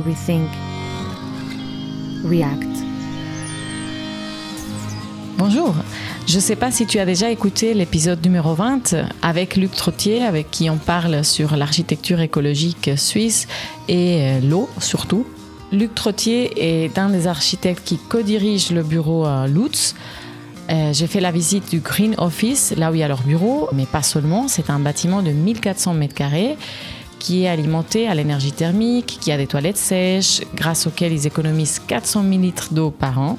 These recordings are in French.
rethink, react. Bonjour. Je ne sais pas si tu as déjà écouté l'épisode numéro 20 avec Luc Trottier, avec qui on parle sur l'architecture écologique suisse et euh, l'eau surtout. Luc Trottier est un des architectes qui co-dirige le bureau Lutz. Euh, j'ai fait la visite du Green Office, là où il y a leur bureau, mais pas seulement. C'est un bâtiment de 1400 mètres carrés qui est alimenté à l'énergie thermique, qui a des toilettes sèches, grâce auxquelles ils économisent 400 000 litres d'eau par an.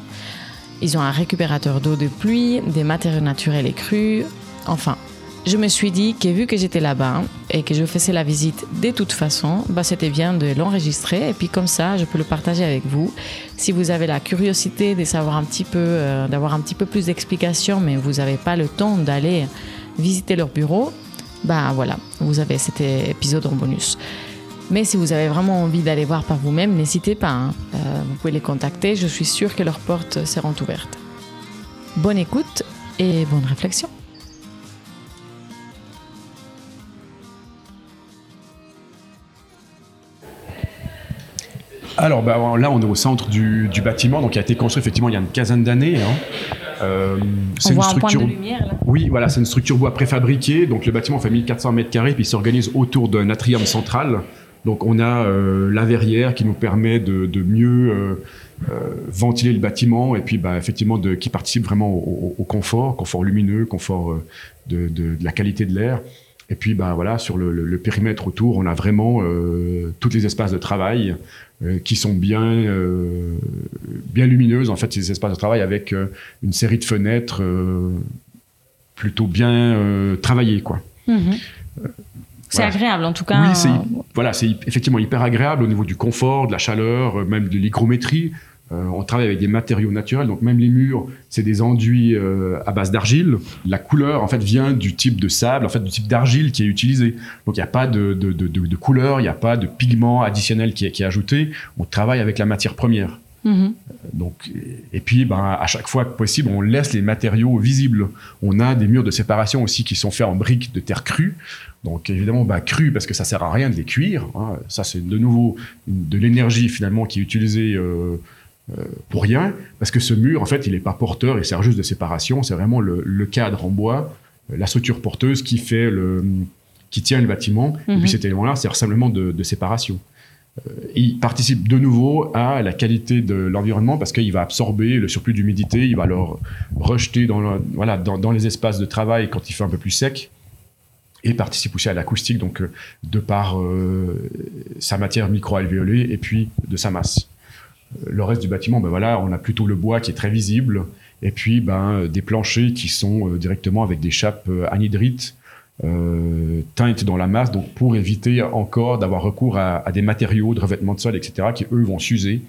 Ils ont un récupérateur d'eau de pluie, des matériaux naturels et crus. Enfin, je me suis dit que vu que j'étais là-bas et que je faisais la visite de toute façon, bah c'était bien de l'enregistrer et puis comme ça, je peux le partager avec vous. Si vous avez la curiosité de savoir un petit peu, euh, d'avoir un petit peu plus d'explications, mais vous n'avez pas le temps d'aller visiter leur bureau, bah voilà, vous avez cet épisode en bonus. Mais si vous avez vraiment envie d'aller voir par vous-même, n'hésitez pas. Hein. Euh, vous pouvez les contacter. Je suis sûre que leurs portes seront ouvertes. Bonne écoute et bonne réflexion. Alors bah, là, on est au centre du, bâtiment, donc qui a été construit effectivement il y a une quinzaine d'années. Hein. Euh, c'est une structure. lumière, là. Oui, voilà, c'est une structure bois préfabriquée. Donc le bâtiment fait 1400 mètres carrés, puis il s'organise autour d'un atrium central donc on a euh, la verrière qui nous permet de, mieux euh, euh, ventiler le bâtiment et puis bah, effectivement de, qui participe vraiment au, confort, confort lumineux, confort de, la qualité de l'air. Et puis bah, voilà, sur le, périmètre autour, on a vraiment tous les espaces de travail qui sont bien, bien lumineuses, en fait, ces espaces de travail avec une série de fenêtres plutôt bien travaillées. Quoi. Mm-hmm. C'est agréable en tout cas. Oui, c'est voilà, c'est effectivement hyper agréable au niveau du confort, de la chaleur, euh, même de l'hygrométrie. Euh, on travaille avec des matériaux naturels, donc même les murs, c'est des enduits euh, à base d'argile. La couleur, en fait, vient du type de sable, en fait, du type d'argile qui est utilisé. Donc, il n'y a pas de, de, de, de couleur, il n'y a pas de pigment additionnel qui est, qui est ajouté. On travaille avec la matière première. Mm-hmm. Donc, et puis, ben, à chaque fois que possible, on laisse les matériaux visibles. On a des murs de séparation aussi qui sont faits en briques de terre crue. Donc, évidemment, ben, cru parce que ça sert à rien de les cuire. Hein. Ça, c'est de nouveau de l'énergie finalement qui est utilisée euh, euh, pour rien, parce que ce mur, en fait, il n'est pas porteur, il sert juste de séparation. C'est vraiment le, cadre en bois, la structure porteuse qui fait le, qui tient le bâtiment. Et puis mm-hmm. cet élément-là sert simplement de séparation. Euh, il participe de nouveau à la qualité de l'environnement parce qu'il va absorber le surplus d'humidité, il va le rejeter dans, voilà, dans, les espaces de travail quand il fait un peu plus sec et participe aussi à l'acoustique, donc euh, de par euh, sa matière micro-alvéolée et puis de sa masse. Le reste du bâtiment, ben voilà, on a plutôt le bois qui est très visible et puis ben, des planchers qui sont directement avec des chapes anhydrites euh, teinte dans la masse, donc pour éviter encore d'avoir recours à, des matériaux de revêtement de sol, etc., qui eux vont s'user.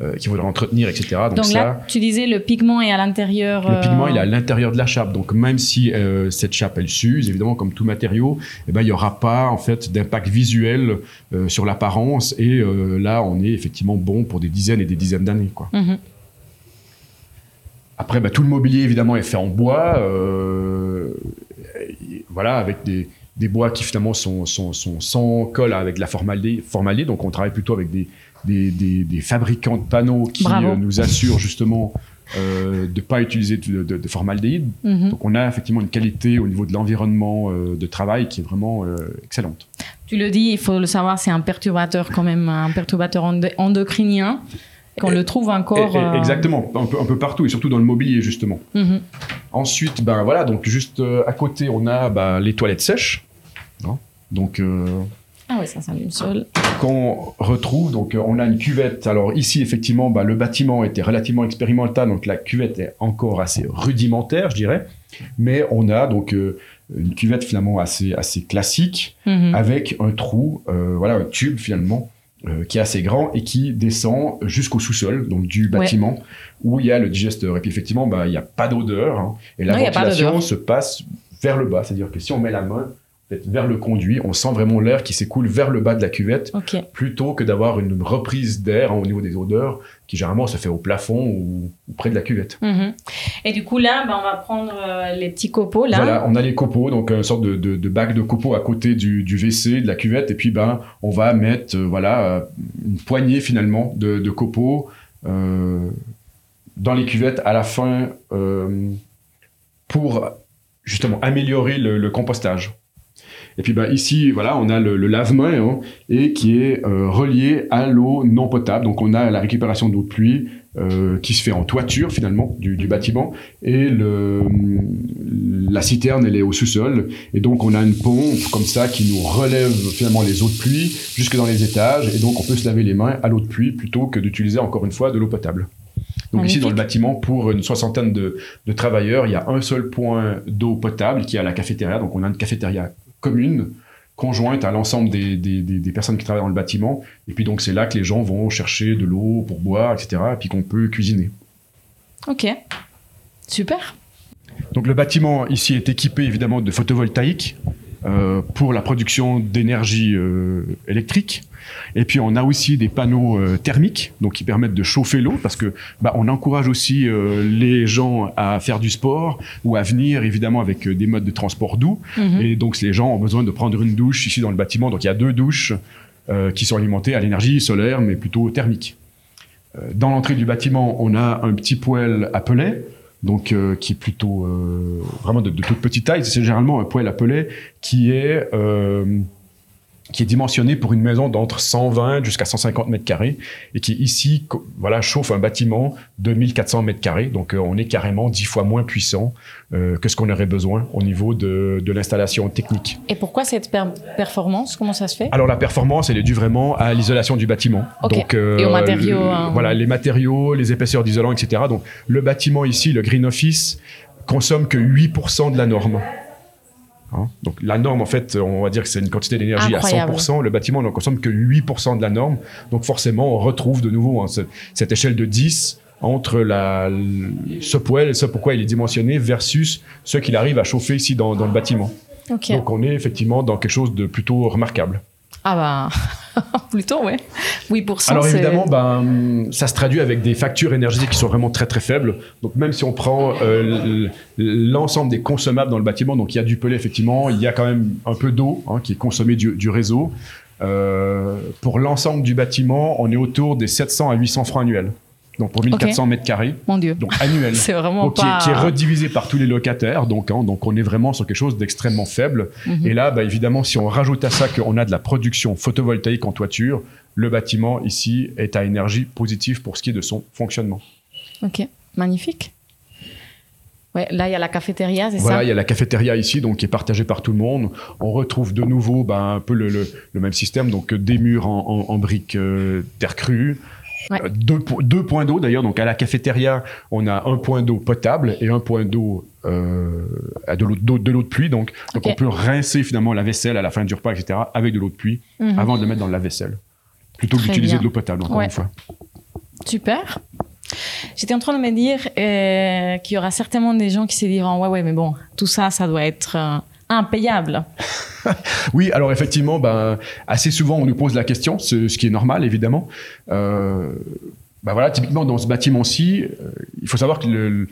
Euh, qu'il faudra entretenir, etc. Donc, là, tu disais le pigment est à l'intérieur. Le pigment, il est à euh, l'intérieur de la chape. Donc même si euh, cette chape elle s'use, évidemment comme tout matériau, eh ben il y aura pas en fait d'impact visuel sur l'apparence. Et là, on est effectivement bon pour des dizaines et des dizaines d'années, quoi. Mhm. Après, bah, tout le mobilier évidemment est fait en bois voilà, avec des, des, bois qui finalement sont, sont, sont, sans colle avec de la formaldéhyde. Donc on travaille plutôt avec des, des, des fabricants de panneaux qui euh, nous assurent justement euh, de ne pas utiliser de, de, formaldéhyde. Mhm. Donc on a effectivement une qualité au niveau de l'environnement euh, de travail qui est vraiment excellente. Tu le dis, il faut le savoir, c'est un perturbateur quand même, un perturbateur endocrinien qu'on le trouve encore. Euh, exactement, un peu, un peu, partout et surtout dans le mobilier justement. Mhm. Ensuite, ben voilà, donc juste à côté, on a ben, les toilettes sèches. Hein. donc. Euh, ah oui, ça, c'est une seule. Qu'on retrouve, donc on a une cuvette. Alors ici, effectivement, ben, le bâtiment était relativement expérimental, donc la cuvette est encore assez rudimentaire, je dirais. Mais on a donc une cuvette finalement assez, assez classique, mhm. avec un trou, voilà, un tube finalement, euh, qui est assez grand et qui descend jusqu'au sous-sol, donc du bâtiment, où il y a le digesteur. Et puis effectivement, bah, il n'y a pas d'odeur, hein. et la ventilation se passe vers le bas. C'est-à-dire que si on met la main, vers le conduit. On sent vraiment l'air qui s'écoule vers le bas de la cuvette, plutôt que d'avoir une reprise d'air hein, au niveau des odeurs qui généralement se fait au plafond ou, près de la cuvette. Mhm. Et du coup là, ben, on va prendre euh, les petits copeaux là. Voilà, on a les copeaux, donc une sorte de, de, bac de copeaux à côté du, du, WC, de la cuvette, et puis ben on va mettre euh, voilà euh, une poignée finalement de, de copeaux dans les cuvettes à la fin pour justement améliorer le compostage. Et puis bah, ici, voilà, on a le, lave-main hein, et qui est euh, relié à l'eau non potable. Donc on a la récupération d'eau de pluie euh, qui se fait en toiture finalement du, bâtiment et le, la citerne elle est au sous-sol et donc on a une pompe comme ça qui nous relève finalement les eaux de pluie jusque dans les étages et donc on peut se laver les mains à l'eau de pluie plutôt que d'utiliser encore une fois de l'eau potable. Donc ici dans le bâtiment, pour une soixantaine de, de, travailleurs, il y a un seul point d'eau potable qui est à la cafétéria. Donc on a une cafétéria commune, conjointe à l'ensemble des, des, personnes qui travaillent dans le bâtiment. Et puis donc c'est là que les gens vont chercher de l'eau pour boire, etc. Et puis qu'on peut cuisiner. Ok, super. Donc le bâtiment ici est équipé évidemment de photovoltaïque euh, pour la production d'énergie euh, électrique. Et puis on a aussi des panneaux euh, thermiques, donc qui permettent de chauffer l'eau, parce que bah, on encourage aussi les gens à faire du sport ou à venir évidemment avec des modes de transport doux. Mhm. Et donc les gens ont besoin de prendre une douche ici dans le bâtiment. Donc il y a deux douches qui sont alimentées à l'énergie solaire, mais plutôt thermique. dans l'entrée du bâtiment, on a un petit poêle à pellet donc qui est plutôt vraiment de, toute petite taille. C'est généralement un poêle à qui est qui est dimensionné pour une maison d'entre 120 jusqu'à 150 mètres carrés et qui ici voilà chauffe un bâtiment de 1400 mètres carrés donc euh, on est carrément dix fois moins puissant euh, que ce qu'on aurait besoin au niveau de, de l'installation technique. Et pourquoi cette performance? Comment ça se fait? Alors la performance elle est due vraiment à l'isolation du bâtiment. Donc, euh, et aux matériaux. Hein. Voilà les matériaux, les épaisseurs d'isolant etc. Donc le bâtiment ici, le Green Office consomme que 8% de la norme. Hein. Donc la norme, en fait, on va dire que c'est une quantité d'énergie à 100%. Le bâtiment n'en consomme que 8% de la norme. Donc forcément, on retrouve de nouveau hein, cette échelle de 10 entre la, ce poêle, ce pourquoi il est dimensionné, versus ce qu'il arrive à chauffer ici dans, le bâtiment. Donc on est effectivement dans quelque chose de plutôt remarquable. Ah ben, plutôt, ouais. 8%. Alors évidemment, ben, ça se traduit avec des factures énergétiques qui sont vraiment très très faibles. Donc même si on prend euh, l'ensemble des consommables dans le bâtiment, donc il y a du pellet effectivement, il y a quand même un peu d'eau hein, qui est consommée du, réseau. Euh, pour l'ensemble du bâtiment, on est autour des 700 à 800 francs annuels donc pour 1400 mètres carrés. Mon Dieu. Donc annuel. c'est vraiment pas... qui, est, redivisé par tous les locataires. Donc, hein, donc on est vraiment sur quelque chose d'extrêmement faible. Mhm. Et là, bah, évidemment, si on rajoute à ça qu'on a de la production photovoltaïque en toiture, le bâtiment ici est à énergie positive pour ce qui est de son fonctionnement. Ok, magnifique. Ouais, là, il y a la cafétéria, c'est ça Voilà, il y a la cafétéria ici, donc qui est partagée par tout le monde. On retrouve de nouveau bah, un peu le, le, même système, donc des murs en, en, briques euh, terre crue, euh, deux, points d'eau d'ailleurs. Donc à la cafétéria, on a un point d'eau potable et un point d'eau euh, de l'eau de, pluie. Donc, on peut rincer finalement la vaisselle à la fin du repas, etc. avec de l'eau de pluie mhm. avant de le mettre dans la vaisselle, plutôt que d'utiliser de l'eau potable. Encore une fois. Super. J'étais en train de me dire euh, qu'il y aura certainement des gens qui se diront ouais ouais mais bon tout ça ça doit être impayable. oui, alors effectivement, ben, assez souvent on nous pose la question, ce, qui est normal évidemment. Euh, ben voilà, typiquement dans ce bâtiment-ci, euh, il faut savoir que le,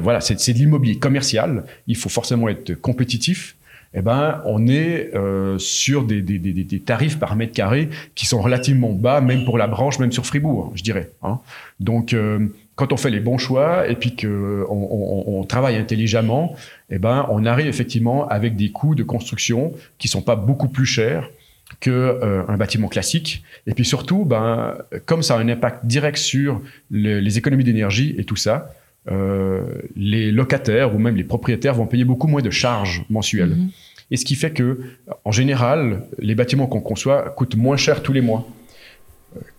voilà, c'est de l'immobilier commercial. Il faut forcément être compétitif. Eh ben, on est euh, sur des, des, des, des, tarifs par mètre carré qui sont relativement bas, même pour la branche, même sur Fribourg, je dirais. Hein. Donc, euh, quand on fait les bons choix et puis que on, on, on travaille intelligemment, eh ben, on arrive effectivement avec des coûts de construction qui sont pas beaucoup plus chers que euh, un bâtiment classique. Et puis surtout, ben, comme ça a un impact direct sur les économies d'énergie et tout ça, euh, les locataires ou même les propriétaires vont payer beaucoup moins de charges mensuelles. Mm-hmm. Et ce qui fait que, en général, les bâtiments qu'on conçoit coûtent moins cher tous les mois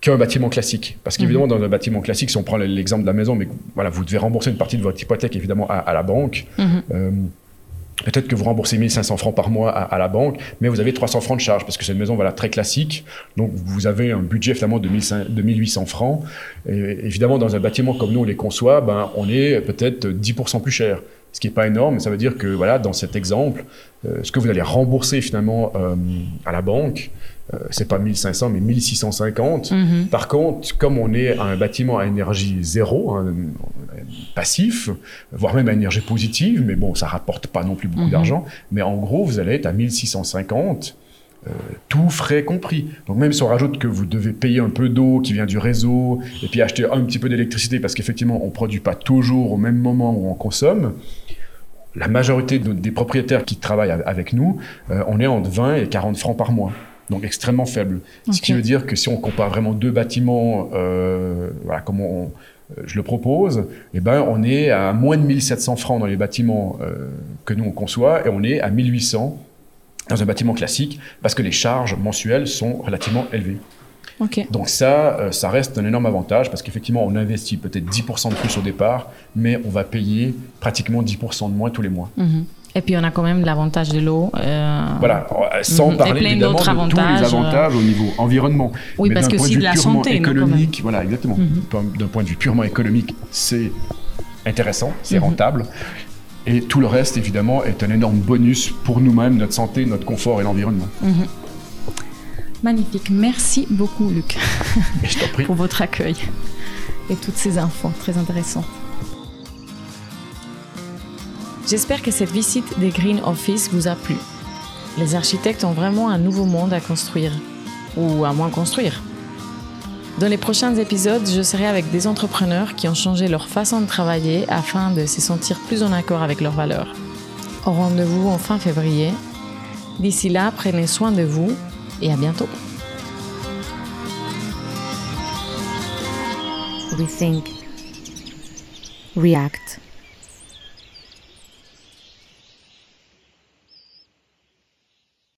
qu'un bâtiment classique. Parce qu'évidemment, mhm. dans un bâtiment classique, si on prend l'exemple de la maison, mais voilà, vous devez rembourser une partie de votre hypothèque évidemment à, la banque. Mhm. Euh, peut-être que vous remboursez 1500 francs par mois à, la banque, mais vous avez 300 francs de charge parce que c'est une maison voilà très classique. Donc vous avez un budget finalement de, 1800 francs. Et évidemment, dans un bâtiment comme nous on les conçoit, ben on est peut-être 10% plus cher. Ce qui n'est pas énorme, mais ça veut dire que voilà, dans cet exemple, euh, ce que vous allez rembourser finalement euh, à la banque, euh, c'est pas 1500 mais 1650. Mhm. Par contre, comme on est un bâtiment à énergie zéro, hein, passif, voire même à énergie positive, mais bon, ça rapporte pas non plus beaucoup Mhm. d'argent, mais en gros, vous allez être à 1650. Euh, tout frais compris. Donc même si on rajoute que vous devez payer un peu d'eau qui vient du réseau et puis acheter un petit peu d'électricité parce qu'effectivement on produit pas toujours au même moment où on consomme, la majorité de- des propriétaires qui travaillent avec nous, euh, on est entre 20 et 40 francs par mois. Donc extrêmement faible. Ce qui veut dire que si on compare vraiment deux bâtiments, euh, voilà, comme on, je le propose, eh ben, on est à moins de 1700 francs dans les bâtiments euh, que nous on conçoit et on est à 1800 dans un bâtiment classique parce que les charges mensuelles sont relativement élevées. Donc ça, euh, ça reste un énorme avantage parce qu'effectivement, on investit peut-être 10% de plus au départ, mais on va payer pratiquement 10% de moins tous les mois. Mhm. Et puis on a quand même l'avantage de l'eau. euh, Voilà, euh, sans Mhm. Et parler évidemment de d'autres tous les avantages, euh. avantages au niveau environnement. Oui, Mais parce que c'est de la santé, non, économique, voilà, exactement. Mhm. D'un point de vue purement économique, c'est intéressant, c'est Mhm. rentable. Et tout le reste, évidemment, est un énorme bonus pour nous-mêmes, notre santé, notre confort et l'environnement. Mhm. Magnifique. Merci beaucoup, Luc, je prie. pour votre accueil et toutes ces infos très intéressantes. J'espère que cette visite des Green Office vous a plu. Les architectes ont vraiment un nouveau monde à construire, ou à moins construire. Dans les prochains épisodes, je serai avec des entrepreneurs qui ont changé leur façon de travailler afin de se sentir plus en accord avec leurs valeurs. Au rendez-vous en fin février. D'ici là, prenez soin de vous et à bientôt.